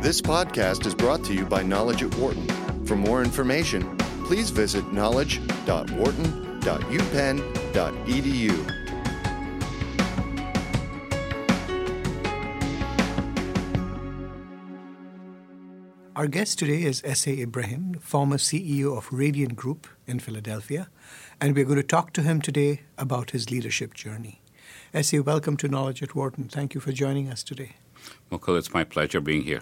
This podcast is brought to you by Knowledge at Wharton. For more information, please visit knowledge.wharton.upenn.edu. Our guest today is S.A. Ibrahim, former CEO of Radian Group in Philadelphia, and we're going to talk to him today about his leadership journey. S.A., welcome to Knowledge at Wharton. Thank you for joining us today. Mukul, it's my pleasure being here.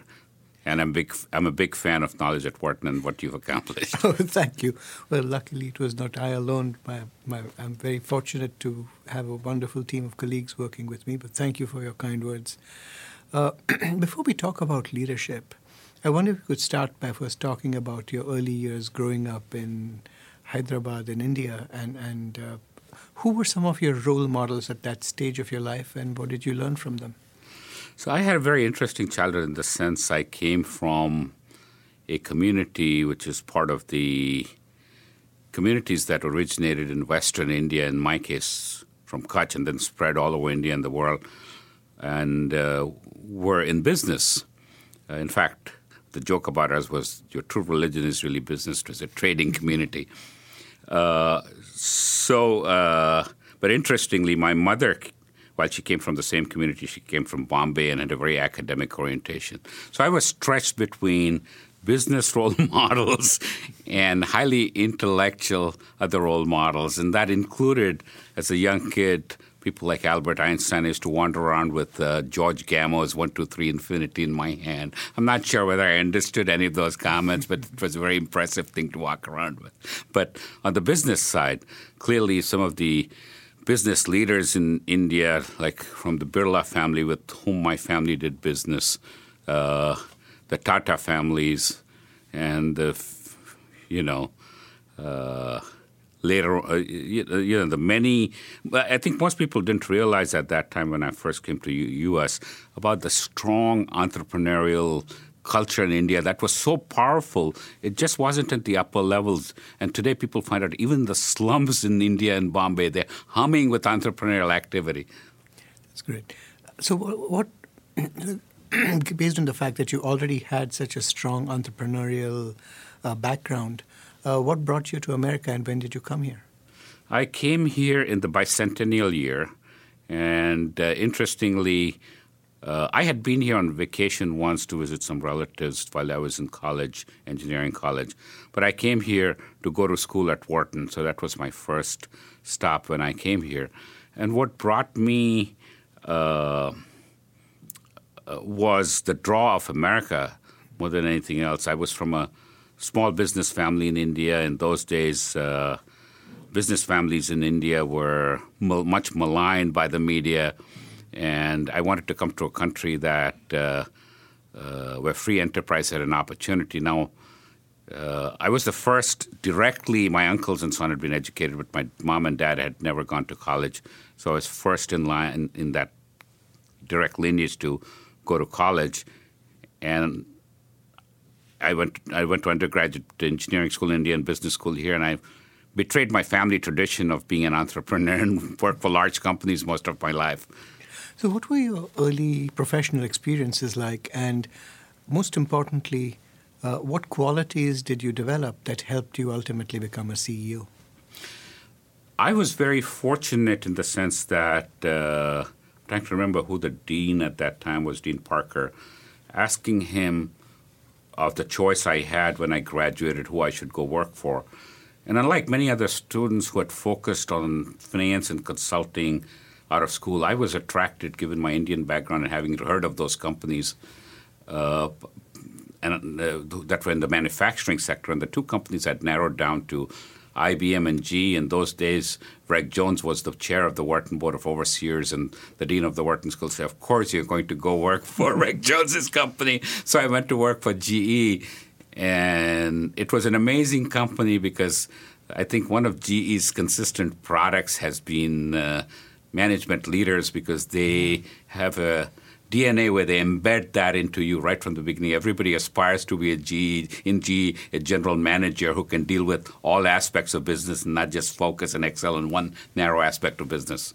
And I'm big. I'm a big fan of Knowledge at Wharton and what you've accomplished. oh, thank you. Well, luckily it was not I alone. My, my, I'm very fortunate to have a wonderful team of colleagues working with me. But thank you for your kind words. Uh, before we talk about leadership, I wonder if you could start by first talking about your early years growing up in Hyderabad in India, and and uh, who were some of your role models at that stage of your life, and what did you learn from them? So I had a very interesting childhood in the sense I came from a community which is part of the communities that originated in Western India, in my case, from Kutch, and then spread all over India and the world, and uh, were in business. Uh, in fact, the joke about us was your true religion is really business. It was a trading community. Uh, so, uh, but interestingly, my mother, while she came from the same community, she came from Bombay and had a very academic orientation. So I was stretched between business role models and highly intellectual other role models, and that included, as a young kid, people like Albert Einstein used to wander around with uh, George Gamow's 123 Infinity in my hand. I'm not sure whether I understood any of those comments, but it was a very impressive thing to walk around with. But on the business side, clearly some of the business leaders in India, like from the Birla family with whom my family did business, uh, the Tata families, and the, you know, uh, later, uh, you, know, the many. I think most people didn't realize at that time when I first came to U.S. about the strong entrepreneurial culture in India that was so powerful. It just wasn't at the upper levels. And today people find out even the slums in India and Bombay, they're humming with entrepreneurial activity. That's great. So, what, based on the fact that you already had such a strong entrepreneurial uh, background, uh, what brought you to America and when did you come here? I came here in the bicentennial year, and uh, interestingly, uh, I had been here on vacation once to visit some relatives while I was in college, engineering college. But I came here to go to school at Wharton, so that was my first stop when I came here. And what brought me uh, uh was the draw of America more than anything else. I was from a small business family in India. In those days, uh, business families in India were much maligned by the media, and I wanted to come to a country that uh, uh, where free enterprise had an opportunity. Now, uh, I was the first directly. My uncles and son had been educated, but my mom and dad had never gone to college, so I was first in line in, that direct lineage to go to college, and I went I went to undergraduate engineering school in business school here, and I betrayed my family tradition of being an entrepreneur and worked for large companies most of my life. So, what were your early professional experiences like, and most importantly, uh, what qualities did you develop that helped you ultimately become a CEO? I was very fortunate in the sense that uh, I'm trying to remember who the dean at that time was, Dean Parker, asking him of the choice I had when I graduated who I should go work for. And unlike many other students who had focused on finance and consulting out of school, I was attracted, given my Indian background and having heard of those companies, uh, and uh, that were in the manufacturing sector. And the two companies had narrowed down to IBM and GE. In those days, Reg Jones was the chair of the Wharton Board of Overseers and the dean of the Wharton School said, Of course, you're going to go work for Reg Jones's company. So I went to work for GE. And it was an amazing company because I think one of GE's consistent products has been uh, management leaders because they have a DNA where they embed that into you right from the beginning. Everybody aspires to be a G in G, a general manager who can deal with all aspects of business and not just focus and excel in one narrow aspect of business.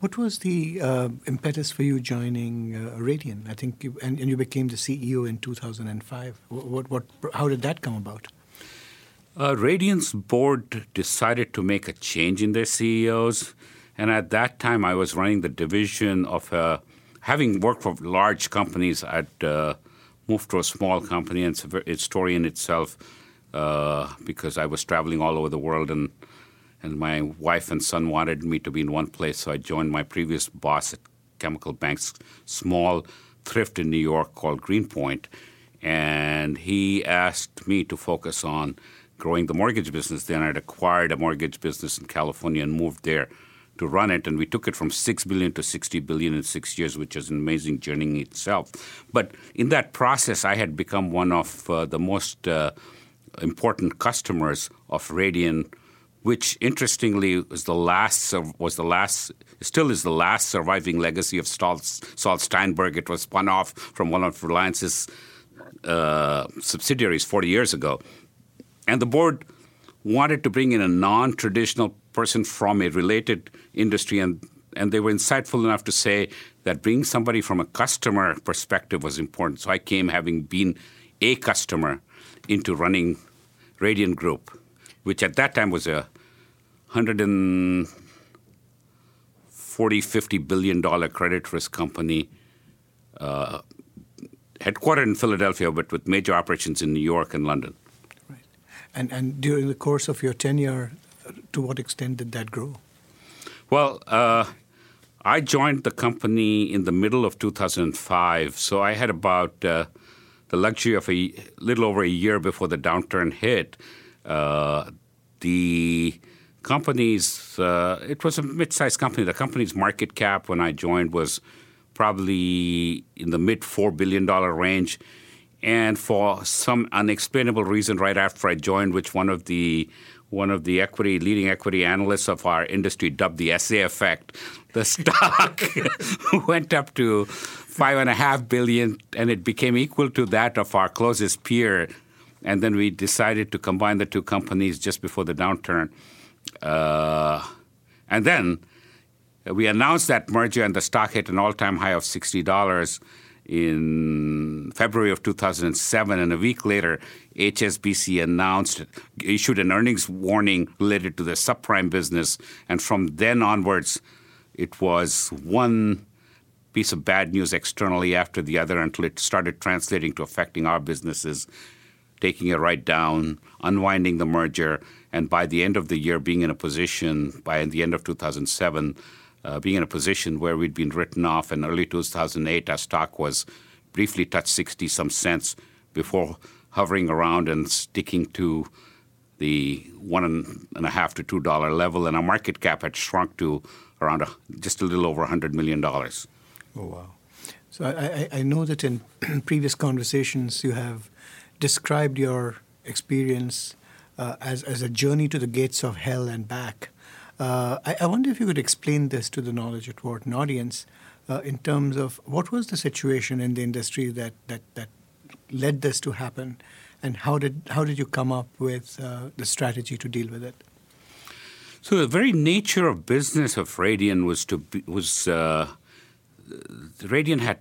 What was the uh, impetus for you joining uh, Radian? I think, you, and, and, you became the CEO in 2005. What, what, how did that come about? Uh, Radian's board decided to make a change in their CEOs, and at that time, I was running the division of uh, having worked for large companies. I'd uh, moved to a small company, and it's a, story in itself uh, because I was traveling all over the world and and my wife and son wanted me to be in one place, so I joined my previous boss at Chemical Bank's small thrift in New York called Greenpoint, and he asked me to focus on growing the mortgage business. Then I'd acquired a mortgage business in California and moved there to run it, and we took it from six billion to sixty billion in six years, which is an amazing journey in itself. But in that process, I had become one of uh, the most uh, important customers of Radian which interestingly was the last was the last still is the last surviving legacy of Saul, Steinberg. It was spun off from one of Reliance's uh, subsidiaries 40 years ago, and the board wanted to bring in a non-traditional person from a related industry, and and they were insightful enough to say that bringing somebody from a customer perspective was important. So I came having been a customer into running Radian Group which at that time was a 140, 50 billion dollar credit risk company, uh, headquartered in Philadelphia, but with major operations in New York and London. Right. And, and during the course of your tenure, to what extent did that grow? Well, uh, I joined the company in the middle of 2005, so I had about uh, the luxury of a little over a year before the downturn hit uh, the company's uh, it was a mid-sized company. The company's market cap when I joined was probably in the mid four billion dollar range, and for some unexplainable reason, right after I joined, which one of the one of the equity leading equity analysts of our industry dubbed the SA effect, the stock went up to five and a half billion, and it became equal to that of our closest peer. And then we decided to combine the two companies just before the downturn. Uh, and then we announced that merger, and the stock hit an all-time high of sixty dollars in February of 2007. And a week later, HSBC announced issued an earnings warning related to the subprime business, and from then onwards, it was one piece of bad news externally after the other until it started translating to affecting our businesses taking a write down, unwinding the merger, and by the end of the year being in a position, by the end of 2007, uh, being in a position where we'd been written off. In early 2008, our stock was briefly touched 60 some cents before hovering around and sticking to the one and a half to two dollar level, and our market cap had shrunk to around a, just a little over hundred million dollars. Oh wow! So I, I, know that in previous conversations you have described your experience uh, as, as a journey to the gates of hell and back. Uh, I, I, wonder if you could explain this to the Knowledge at Wharton audience uh, in terms of what was the situation in the industry that, that, that led this to happen, and how did, how did you come up with uh, the strategy to deal with it? So the very nature of business of Radian was to be, was uh, Radian had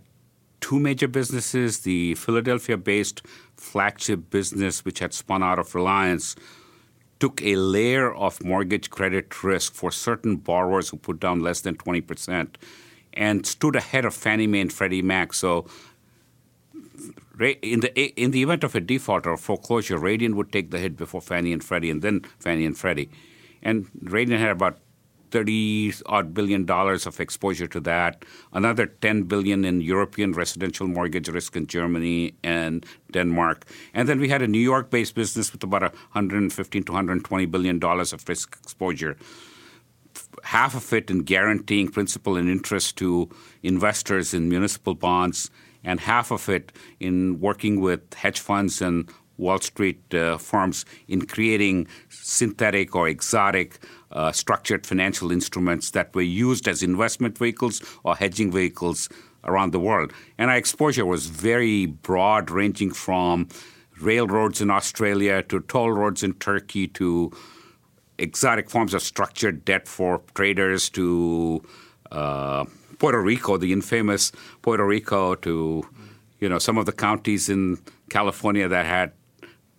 two major businesses: the Philadelphia-based flagship business, which had spun out of Reliance, took a layer of mortgage credit risk for certain borrowers who put down less than 20% and stood ahead of Fannie Mae and Freddie Mac. So, in the, in the event of a default or foreclosure, Radian would take the hit before Fannie and Freddie and then Fannie and Freddie. And Radian had about 30 odd billion dollars of exposure to that, another 10 billion in European residential mortgage risk in Germany and Denmark. And then we had a New York based business with about 115 to 120 billion dollars of risk exposure. Half of it in guaranteeing principal and interest to investors in municipal bonds, and half of it in working with hedge funds and Wall Street uh, firms in creating synthetic or exotic uh, structured financial instruments that were used as investment vehicles or hedging vehicles around the world. And our exposure was very broad, ranging from railroads in Australia to toll roads in Turkey to exotic forms of structured debt for traders to uh, Puerto Rico, the infamous Puerto Rico, to you know some of the counties in California that had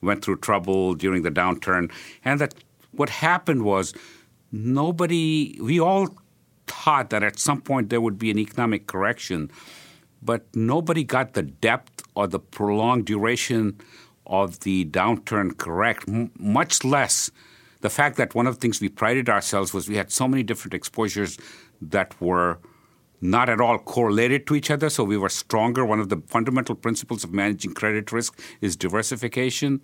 went through trouble during the downturn, and that what happened was nobody. We all thought that at some point there would be an economic correction, but nobody got the depth or the prolonged duration of the downturn correct, m- much less the fact that one of the things we prided ourselves was we had so many different exposures that were not at all correlated to each other, so we were stronger. One of the fundamental principles of managing credit risk is diversification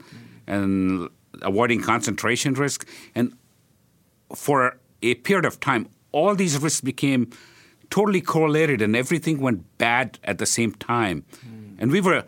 and avoiding concentration risk. And for a period of time, all these risks became totally correlated and everything went bad at the same time. Mm. And we were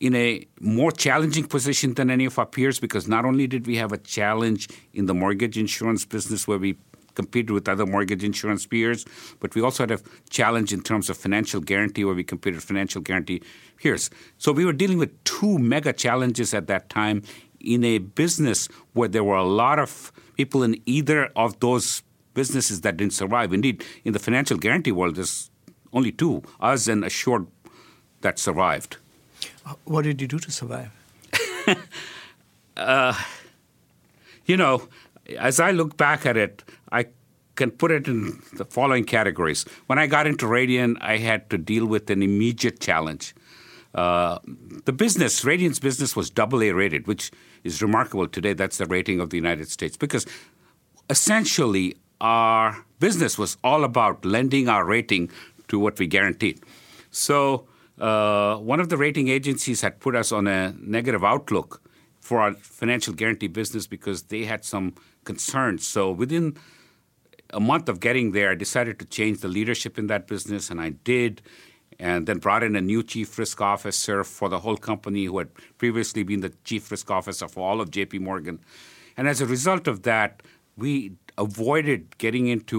in a more challenging position than any of our peers because not only did we have a challenge in the mortgage insurance business where we competed with other mortgage insurance peers, but we also had a challenge in terms of financial guarantee where we competed financial guarantee peers. So we were dealing with two mega challenges at that time in a business where there were a lot of people in either of those businesses that didn't survive. Indeed, in the financial guarantee world, there's only two, us and Assured, that survived. What did you do to survive? uh, you know, as I look back at it, I can put it in the following categories. When I got into Radian, I had to deal with an immediate challenge. Uh, the business, Radian's business was double A rated, which is remarkable today. That's the rating of the United States because essentially our business was all about lending our rating to what we guaranteed. So uh, one of the rating agencies had put us on a negative outlook for our financial guarantee business because they had some concerns. So within a month of getting there, I decided to change the leadership in that business, and I did. And then brought in a new chief risk officer for the whole company who had previously been the chief risk officer for all of JP Morgan. And as a result of that, we avoided getting into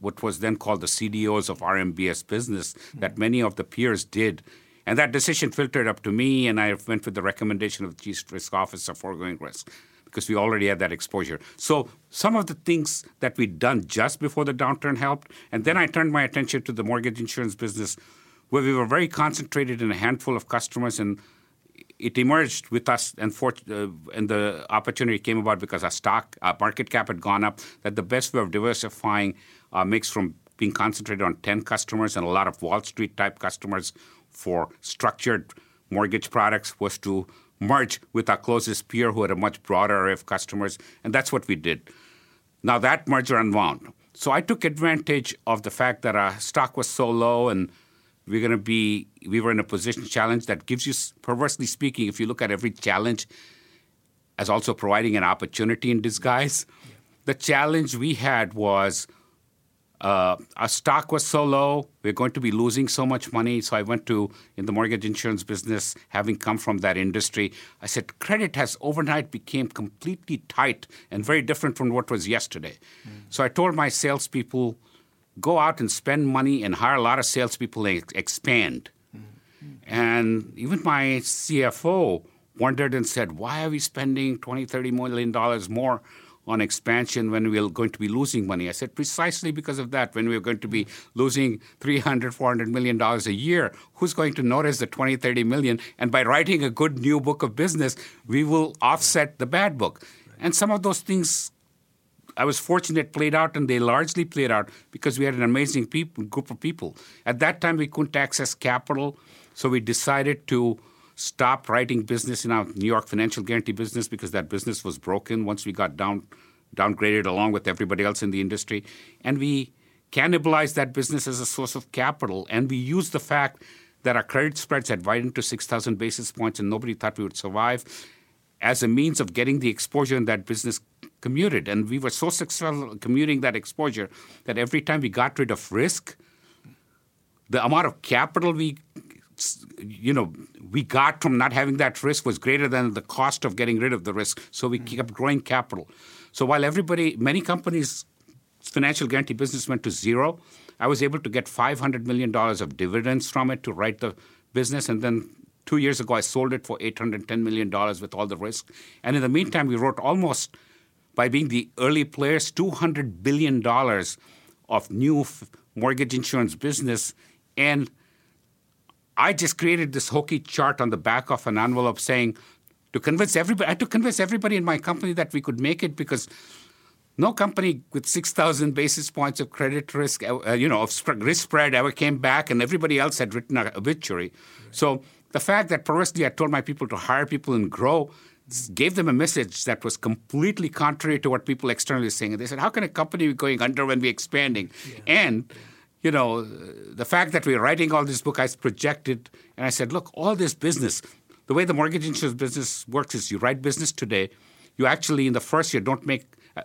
what was then called the CDOs of RMBS business hmm. that many of the peers did. And that decision filtered up to me, and I went with the recommendation of the Chief Risk Officer foregoing risk because we already had that exposure. So some of the things that we'd done just before the downturn helped. And then I turned my attention to the mortgage insurance business where we were very concentrated in a handful of customers and it emerged with us, and, for, uh, and the opportunity came about because our stock, our market cap had gone up. That the best way of diversifying our mix from being concentrated on 10 customers and a lot of Wall Street type customers for structured mortgage products was to merge with our closest peer who had a much broader array of customers, and that's what we did. Now that merger unwound. So I took advantage of the fact that our stock was so low and we're going to be we were in a position challenge that gives you perversely speaking if you look at every challenge as also providing an opportunity in disguise yeah. the challenge we had was uh, our stock was so low we're going to be losing so much money so i went to in the mortgage insurance business having come from that industry i said credit has overnight became completely tight and very different from what was yesterday mm. so i told my salespeople go out and spend money and hire a lot of salespeople and expand. Mm-hmm. And even my CFO wondered and said, why are we spending 20, 30 million dollars more on expansion when we're going to be losing money? I said, precisely because of that. When we're going to be losing 300, 400 million dollars a year, who's going to notice the 20, 30 million? And by writing a good new book of business, we will offset the bad book. And some of those things I was fortunate played out, and they largely played out because we had an amazing group of people. At that time, we couldn't access capital, so we decided to stop writing business in our New York financial guarantee business because that business was broken once we got down downgraded along with everybody else in the industry, and we cannibalized that business as a source of capital, and we used the fact that our credit spreads had widened to 6,000 basis points and nobody thought we would survive as a means of getting the exposure in that business commuted. And we were so successful commuting that exposure that every time we got rid of risk, the amount of capital we you know we got from not having that risk was greater than the cost of getting rid of the risk. So we mm-hmm. kept growing capital. So while everybody many companies financial guarantee business went to zero i was able to get 500 million dollars of dividends from it to write the business. And then two years ago i sold it for 810 million dollars with all the risk. And in the meantime we wrote almost by being the early players, $200 billion of new f- mortgage insurance business, and I just created this hokey chart on the back of an envelope saying to convince everybody. I had to convince everybody in my company that we could make it because no company with 6,000 basis points of credit risk, uh, you know, of risk spread ever came back, and everybody else had written an obituary. Right. So the fact that perversely I told my people to hire people and grow gave them a message that was completely contrary to what people externally were saying. And they said, "How can a company be going under when we're expanding?" Yeah. And yeah. You know, the fact that we're writing all this book, I projected, and I said, "Look, all this business, the way the mortgage insurance business works is you write business today, you actually in the first year don't make uh,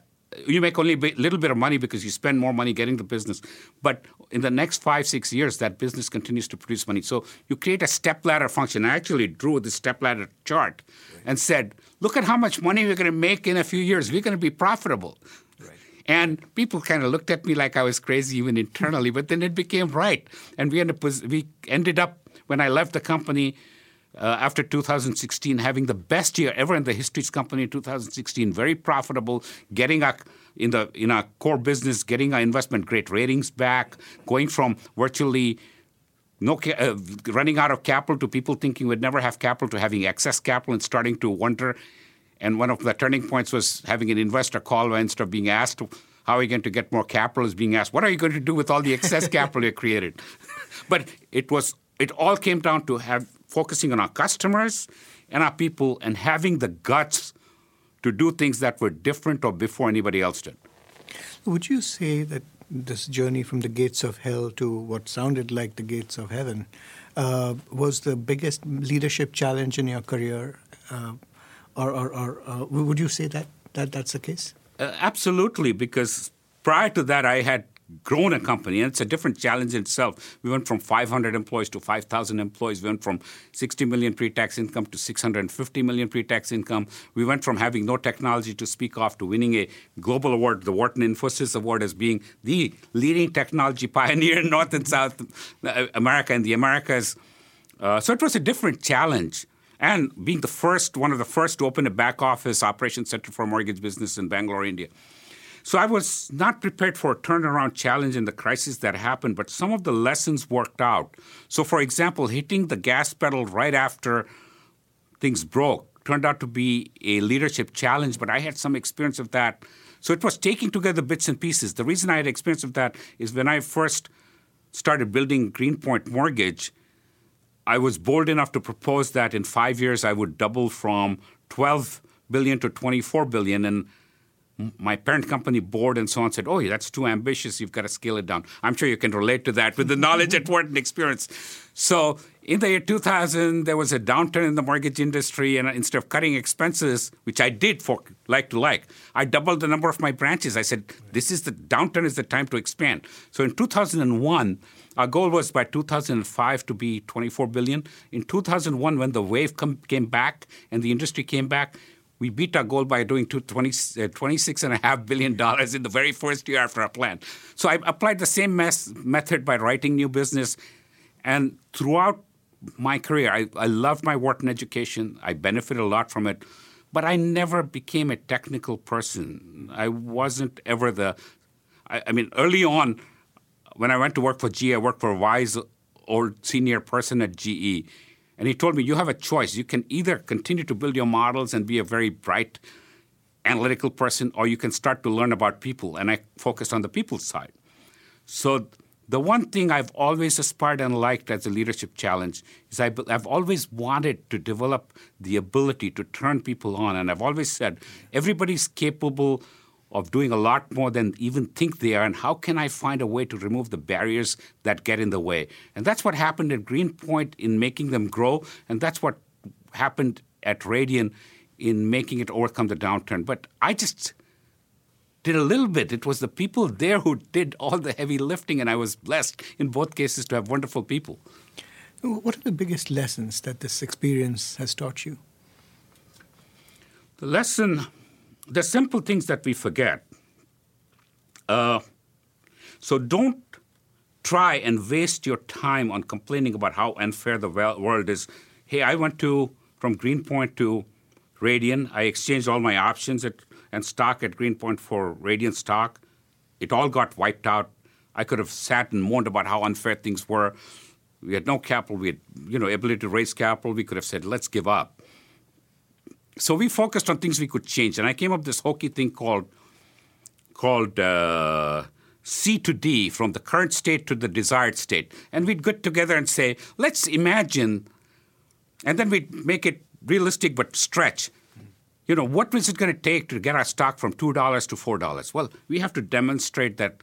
you make only a little bit of money because you spend more money getting the business. But in the next five, six years, that business continues to produce money. So you create a stepladder function. I actually drew the stepladder chart right. and said, look at how much money we're going to make in a few years. We're going to be profitable. And people kind of looked at me like I was crazy, even internally. but then it became right, and we ended up, we ended up when I left the company uh, after 2016, having the best year ever in the history of the company in 2016, very profitable, getting our in the in our core business, getting our investment grade ratings back, going from virtually no uh, running out of capital to people thinking we'd never have capital to having excess capital and starting to wonder. And one of the turning points was having an investor call where instead of being asked how are you going to get more capital is being asked what are you going to do with all the excess capital you created but it was it all came down to have focusing on our customers and our people and having the guts to do things that were different or before anybody else did. Would you say that this journey from the gates of hell to what sounded like the gates of heaven uh, was the biggest leadership challenge in your career? Uh, or, uh, would you say that, that that's the case? Uh, absolutely, because prior to that, I had grown a company, and it's a different challenge in itself. We went from 500 employees to 5,000 employees. We went from 60 million pre-tax income to 650 million pre-tax income. We went from having no technology to speak of to winning a global award, the Wharton Infosys Award, as being the leading technology pioneer in North and South uh, America and the Americas. Uh, so it was a different challenge. And being the first, one of the first to open a back office operations center for mortgage business in Bangalore, India. So I was not prepared for a turnaround challenge in the crisis that happened, but some of the lessons worked out. So, for example, hitting the gas pedal right after things broke turned out to be a leadership challenge, but I had some experience of that. So it was taking together bits and pieces. The reason I had experience of that is when I first started building Greenpoint Mortgage, I was bold enough to propose that in five years I would double from 12 billion to 24 billion. And my parent company board and so on said, "Oh, that's too ambitious. You've got to scale it down." I'm sure you can relate to that with the knowledge at Wharton experience. So, in the year 2000, there was a downturn in the mortgage industry, and instead of cutting expenses, which I did for like to like, I doubled the number of my branches. I said, "This is the downturn is the time to expand." So, in 2001. Our goal was by 2005 to be 24 billion. In 2001, when the wave come, came back and the industry came back, we beat our goal by doing 20, uh, $26.5 billion in the very first year after our plan. So I applied the same mes- method by writing new business. And throughout my career, I, I loved my Wharton education. I benefited a lot from it. But I never became a technical person. I wasn't ever the. I, I mean, early on, when I went to work for GE, I worked for a wise old senior person at GE and he told me, You have a choice. You can either continue to build your models and be a very bright, analytical person, or you can start to learn about people. And I focused on the people side. So, the one thing I've always aspired and liked as a leadership challenge is I've always wanted to develop the ability to turn people on. And I've always said everybody's capable of doing a lot more than even think they are, and how can I find a way to remove the barriers that get in the way? And that's what happened at Greenpoint in making them grow, and that's what happened at Radian in making it overcome the downturn. But I just did a little bit. It was the people there who did all the heavy lifting, and I was blessed in both cases to have wonderful people. What are the biggest lessons that this experience has taught you? The lesson the simple things that we forget. Uh, so don't try and waste your time on complaining about how unfair the world is. Hey, I went to from Greenpoint to Radian. I exchanged all my options at, and stock at Greenpoint for Radian stock. It all got wiped out. I could have sat and moaned about how unfair things were. We had no capital. We had, you know, ability to raise capital. We could have said, let's give up. So we focused on things we could change, and I came up with this hokey thing called called uh, C to D, from the current state to the desired state. And we'd get together and say, let's imagine, and then we'd make it realistic but stretch. You know, what was it going to take to get our stock from $2 to $4? Well, we have to demonstrate that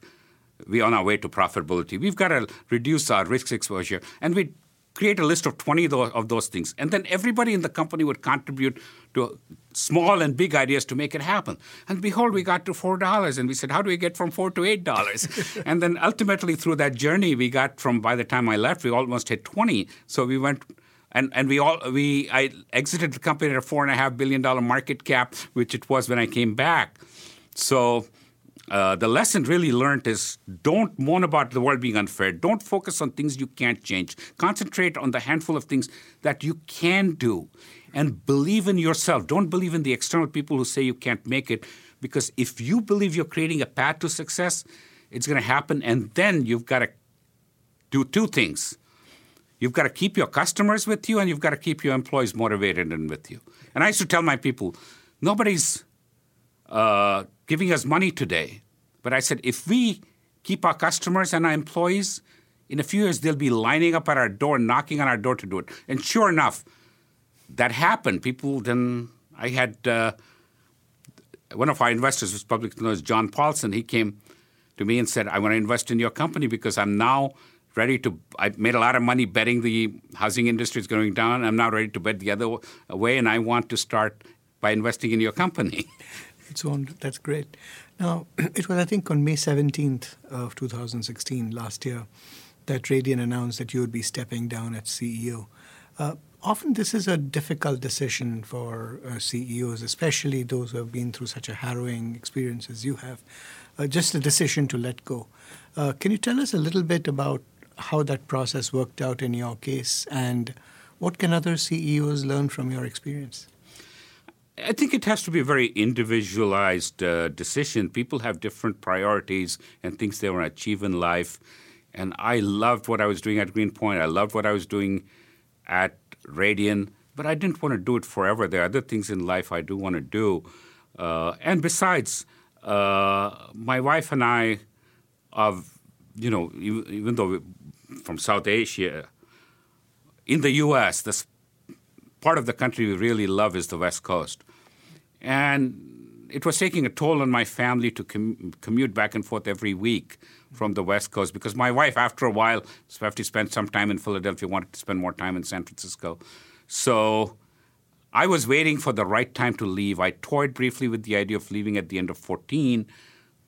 we're on our way to profitability. We've got to reduce our risk exposure. And we create a list of 20 of those things. And then everybody in the company would contribute to small and big ideas to make it happen. And behold, we got to $4. And we said, how do we get from 4 to $8? and then ultimately through that journey, we got from, by the time I left, we almost hit 20. So we went and and we all we I exited the company at a four and a half billion dollar market cap, which it was when I came back. So uh, the lesson really learned is don't moan about the world being unfair. Don't focus on things you can't change. Concentrate on the handful of things that you can do and believe in yourself. Don't believe in the external people who say you can't make it because if you believe you're creating a path to success, it's going to happen. And then you've got to do two things. You've got to keep your customers with you and you've got to keep your employees motivated and with you. And I used to tell my people, nobody's uh, giving us money today. But I said, if we keep our customers and our employees, in a few years they'll be lining up at our door, knocking on our door to do it. And sure enough, that happened. People then, I had uh, one of our investors was public known as John Paulson. He came to me and said, I want to invest in your company because I'm now ready to. I made a lot of money betting the housing industry is going down. I'm now ready to bet the other way, and I want to start by investing in your company. its own. That's great. Now, it was, I think, on May 17th of 2016, last year, that Radian announced that you would be stepping down as CEO. Uh, often, this is a difficult decision for uh, CEOs, especially those who have been through such a harrowing experience as you have. Uh, just a decision to let go. Uh, can you tell us a little bit about how that process worked out in your case and what can other CEOs learn from your experience? I think it has to be a very individualized uh, decision. People have different priorities and things they want to achieve in life. And I loved what I was doing at Greenpoint. I loved what I was doing at Radian, but I didn't want to do it forever. There are other things in life I do want to do. Uh, and besides, uh, my wife and I, of you know, even, though from South Asia, in the U.S., this part of the country we really love is the West Coast. And it was taking a toll on my family to com- commute back and forth every week from the West Coast because my wife, after a while, after to spend some time in Philadelphia, wanted to spend more time in San Francisco. So I was waiting for the right time to leave. I toyed briefly with the idea of leaving at the end of 14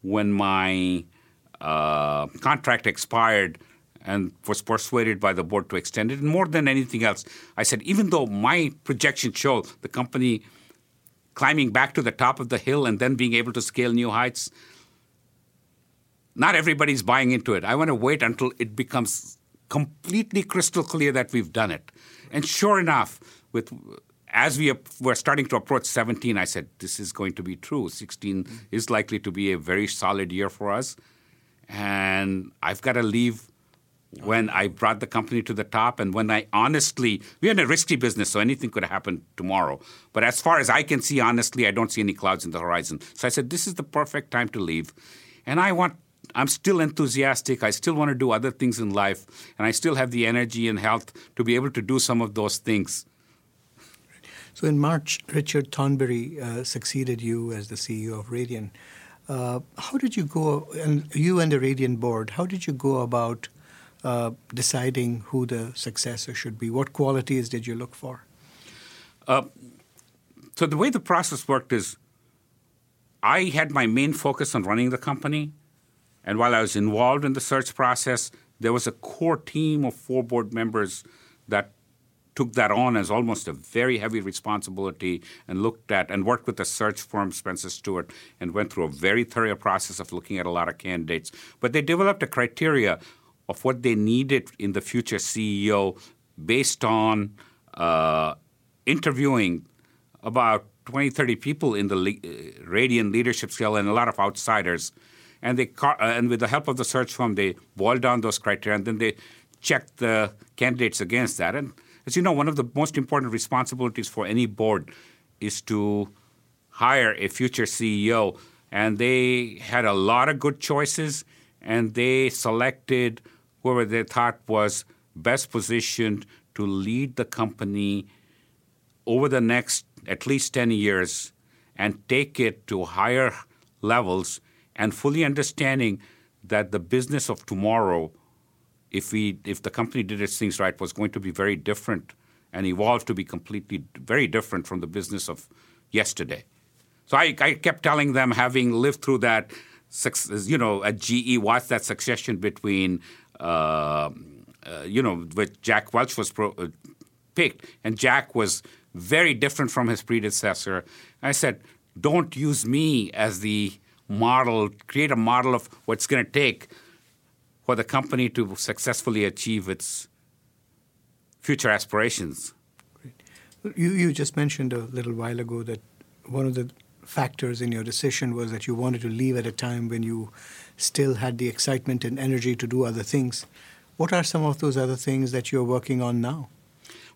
when my uh, contract expired and was persuaded by the board to extend it. And more than anything else, I said, even though my projections show the company – climbing back to the top of the hill and then being able to scale new heights. Not everybody's buying into it. I want to wait until it becomes completely crystal clear that we've done it. And sure enough, with as we were starting to approach 17, I said, this is going to be true. 16 mm-hmm. is likely to be a very solid year for us. And I've got to leave when I brought the company to the top and when I honestly, we're in a risky business, so anything could happen tomorrow. But as far as I can see, honestly, I don't see any clouds in the horizon. So I said, this is the perfect time to leave. And I want, I'm still enthusiastic. I still want to do other things in life. And I still have the energy and health to be able to do some of those things. So in March, Richard Thornberry uh, succeeded you as the CEO of Radian. Uh, how did you go, and you and the Radian board, how did you go about uh, deciding who the successor should be? What qualities did you look for? Uh, so the way the process worked is I had my main focus on running the company. And while I was involved in the search process, there was a core team of four board members that took that on as almost a very heavy responsibility and looked at and worked with the search firm Spencer Stuart, and went through a very thorough process of looking at a lot of candidates. But they developed a criteria of what they needed in the future CEO based on uh, interviewing about 20, 30 people in the le- uh, Radian leadership scale and a lot of outsiders. and they uh, and with the help of the search firm, they boil down those criteria, and then they check the candidates against that. And as you know, one of the most important responsibilities for any board is to hire a future CEO. And they had a lot of good choices, and they selected whoever they thought was best positioned to lead the company over the next at least 10 years and take it to higher levels and fully understanding that the business of tomorrow if we if the company did its things right was going to be very different and evolve to be completely very different from the business of yesterday. So i, I kept telling them having lived through that you know at ge watched that succession between you know, with Jack Welch was pro, uh, picked, and Jack was very different from his predecessor. I said, don't use me as the model, create a model of what's going to take for the company to successfully achieve its future aspirations. You, you just mentioned a little while ago that one of the factors in your decision was that you wanted to leave at a time when you still had the excitement and energy to do other things. What are some of those other things that you're working on now?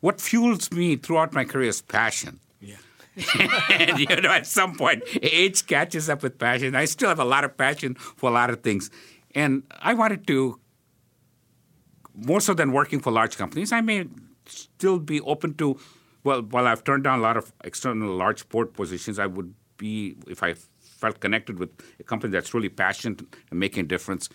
What fuels me throughout my career is passion. Yeah. and you know, at some point, age catches up with passion. I still have a lot of passion for a lot of things, and I wanted to more so than working for large companies. I may still be open to. Well, while I've turned down a lot of external large board positions, I would be if I felt connected with a company that's really passionate and making a difference.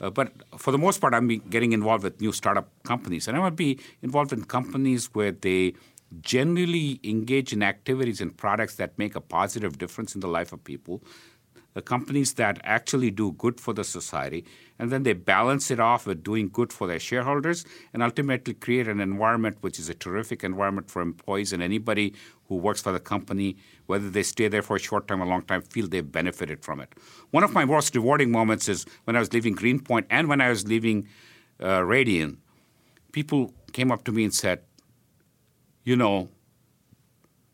Uh, but for the most part, I'm getting involved with new startup companies, and I want to be involved in companies where they generally engage in activities and products that make a positive difference in the life of people the companies that actually do good for the society, and then they balance it off with doing good for their shareholders, and ultimately create an environment which is a terrific environment for employees and anybody who works for the company, whether they stay there for a short time or a long time, feel they've benefited from it. One of my most rewarding moments is when I was leaving Greenpoint and when I was leaving uh, Radian. People came up to me and said, you know,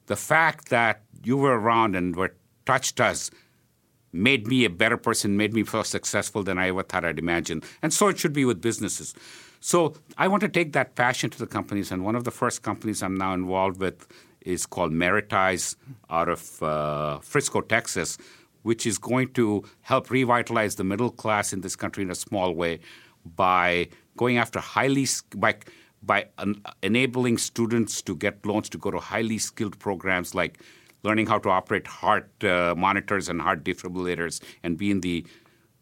the fact that you were around and were touched us made me a better person, made me more successful than I ever thought I'd imagine. And so it should be with businesses. So I want to take that passion to the companies, and one of the first companies I'm now involved with is called Meritize out of uh, Frisco, Texas, which is going to help revitalize the middle class in this country in a small way by going after highly by by enabling students to get loans to go to highly skilled programs like learning how to operate heart uh, monitors and heart defibrillators and be in the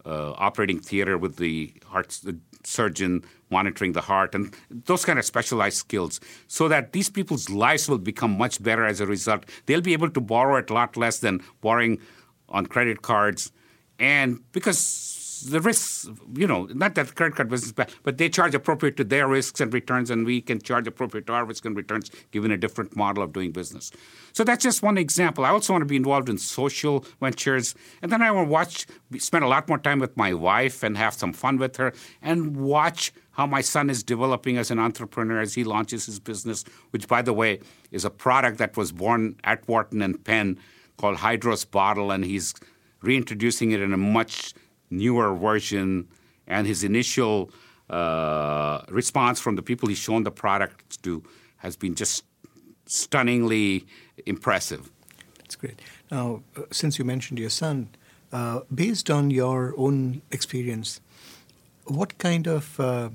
uh, operating theater with the heart surgeon monitoring the heart and those kind of specialized skills so that these people's lives will become much better as a result. They'll be able to borrow at a lot less than borrowing on credit cards and because the risks, you know, not that credit card business, but, but they charge appropriate to their risks and returns, and we can charge appropriate to our risks and returns, given a different model of doing business. So that's just one example. I also want to be involved in social ventures, and then I want to watch, spend a lot more time with my wife and have some fun with her, and watch how my son is developing as an entrepreneur as he launches his business, which, by the way, is a product that was born at Wharton and Penn called Hydros Bottle, and he's reintroducing it in a much newer version, and his initial uh, response from the people he's shown the product to has been just stunningly impressive. That's great. Now, uh, since you mentioned your son, uh, based on your own experience, what kind of uh,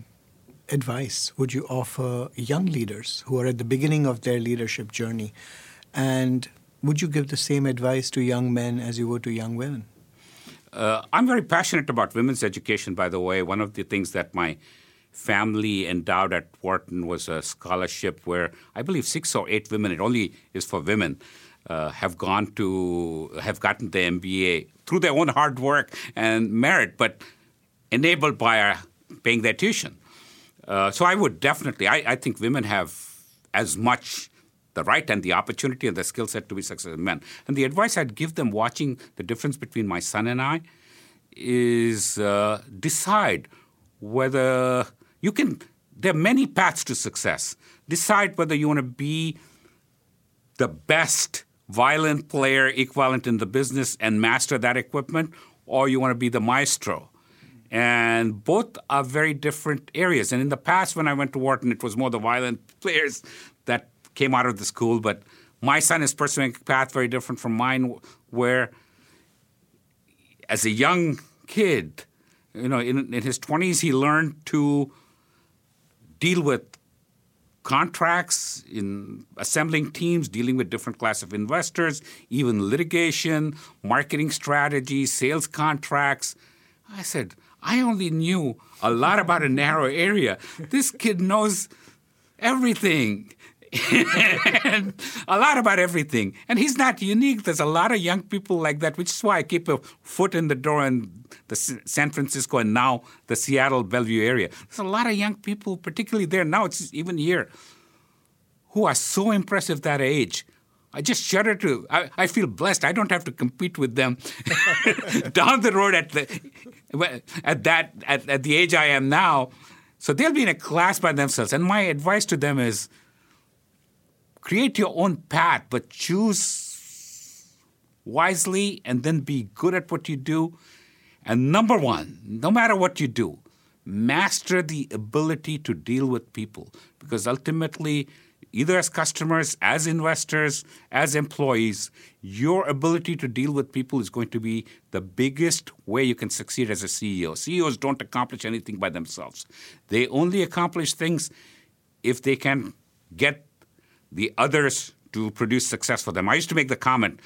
advice would you offer young leaders who are at the beginning of their leadership journey? And would you give the same advice to young men as you would to young women? Uh, I'm very passionate about women's education, by the way. One of the things that my family endowed at Wharton was a scholarship where I believe six or eight women, it only is for women, uh, have gone to, have gotten the MBA through their own hard work and merit, but enabled by our paying their tuition. Uh, so I would definitely, I, I think women have as much the right and the opportunity and the skill set to be successful men. And the advice I'd give them watching the difference between my son and I is uh, decide whether you can, there are many paths to success. Decide whether you want to be the best violin player equivalent in the business and master that equipment, or you want to be the maestro. And both are very different areas. And in the past, when I went to Wharton, it was more the violent players that came out of the school. But my son is pursuing a path very different from mine, where as a young kid, you know, in, in his 20s, he learned to deal with contracts, in assembling teams, dealing with different class of investors, even litigation, marketing strategies, sales contracts. I said, I only knew a lot about a narrow area. This kid knows everything. a lot about everything. And he's not unique. There's a lot of young people like that, which is why I keep a foot in the door in the San Francisco and now the Seattle Bellevue area. There's a lot of young people, particularly there now, it's even here, who are so impressive that age. I just shudder to. I, I, feel blessed. I don't have to compete with them down the road at the at that at, at the age I am now. So they'll be in a class by themselves. And my advice to them is create your own path, but choose wisely and then be good at what you do. And number one, no matter what you do, master the ability to deal with people because ultimately, either as customers, as investors, as employees, your ability to deal with people is going to be the biggest way you can succeed as a CEO. CEOs don't accomplish anything by themselves, they only accomplish things if they can get the others to produce success for them. I used to make the comment,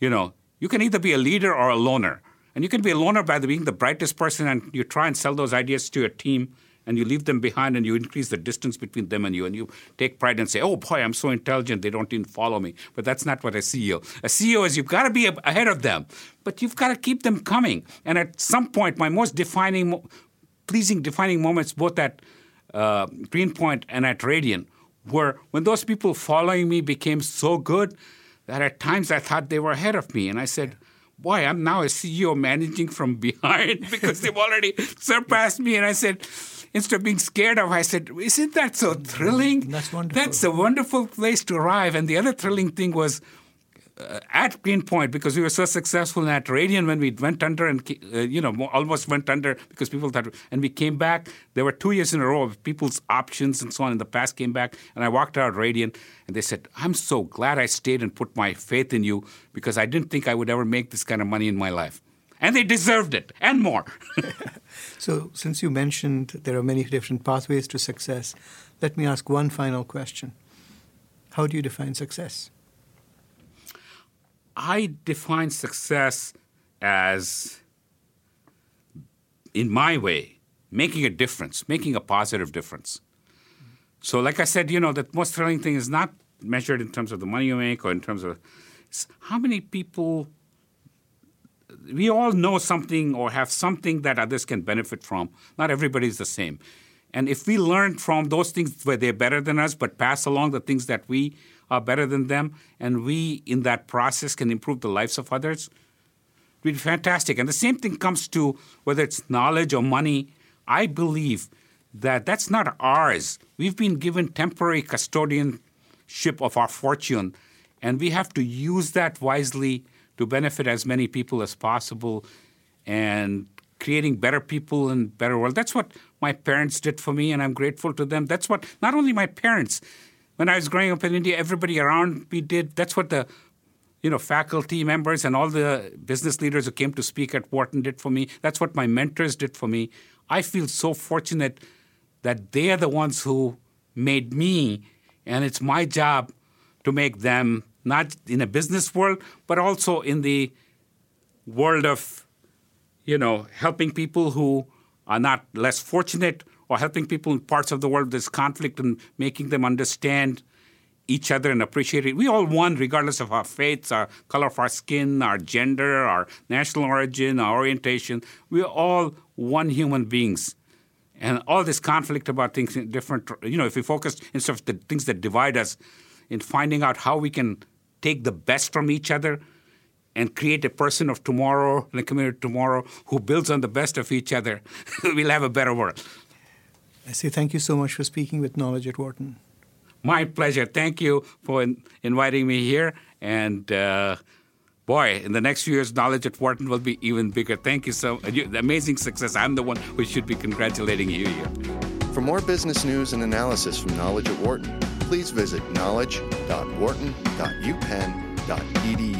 you know, you can either be a leader or a loner. And you can be a loner by being the brightest person and you try and sell those ideas to your team and you leave them behind and you increase the distance between them and you and you take pride and say, oh boy, I'm so intelligent, they don't even follow me. But that's not what a CEO. A CEO is you've got to be ahead of them, but you've got to keep them coming. And at some point, my most defining, pleasing defining moments, both at uh, Greenpoint and at Radian, were when those people following me became so good that at times I thought they were ahead of me. And I said, Boy, I'm now a CEO managing from behind because they've already surpassed me. And I said, instead of being scared of, I said, Isn't that so thrilling? That's wonderful. That's a wonderful place to arrive. And the other thrilling thing was uh, at Greenpoint because we were so successful at Radian when we went under and uh, you know almost went under because people thought and we came back. There were two years in a row of people's options and so on in the past came back and I walked out Radian and they said I'm so glad I stayed and put my faith in you because I didn't think I would ever make this kind of money in my life. And they deserved it and more. so, since you mentioned there are many different pathways to success, let me ask one final question. How do you define success? I define success as, in my way, making a difference, making a positive difference. So, like I said, you know, the most thrilling thing is not measured in terms of the money you make or in terms of how many people. We all know something or have something that others can benefit from. Not everybody is the same. And if we learn from those things where they're better than us, but pass along the things that we are better than them, and we, in that process, can improve the lives of others, it would be fantastic. And the same thing comes to whether it's knowledge or money. I believe that that's not ours. We've been given temporary custodianship of our fortune, and we have to use that wisely to benefit as many people as possible and creating better people and better world. That's what my parents did for me, and I'm grateful to them. That's what not only my parents, when I was growing up in India, everybody around me did. That's what the you know, faculty members and all the business leaders who came to speak at Wharton did for me. That's what my mentors did for me. I feel so fortunate that they are the ones who made me, and it's my job to make them not in a business world, but also in the world of, you know, helping people who are not less fortunate or helping people in parts of the world there's conflict and making them understand each other and appreciate it. We all one, regardless of our faiths, our color of our skin, our gender, our national origin, our orientation. We're all one human beings. And all this conflict about things different, you know, if we focus instead of the things that divide us in finding out how we can take the best from each other and create a person of tomorrow and a community of tomorrow who builds on the best of each other, we'll have a better world. I say thank you so much for speaking with Knowledge at Wharton. My pleasure. Thank you for in- inviting me here. And uh, boy, in the next few years, knowledge at Wharton will be even bigger. Thank you so much. Amazing success. I'm the one who should be congratulating you here. For more business news and analysis from Knowledge at Wharton, please visit knowledge.wharton.upenn.edu.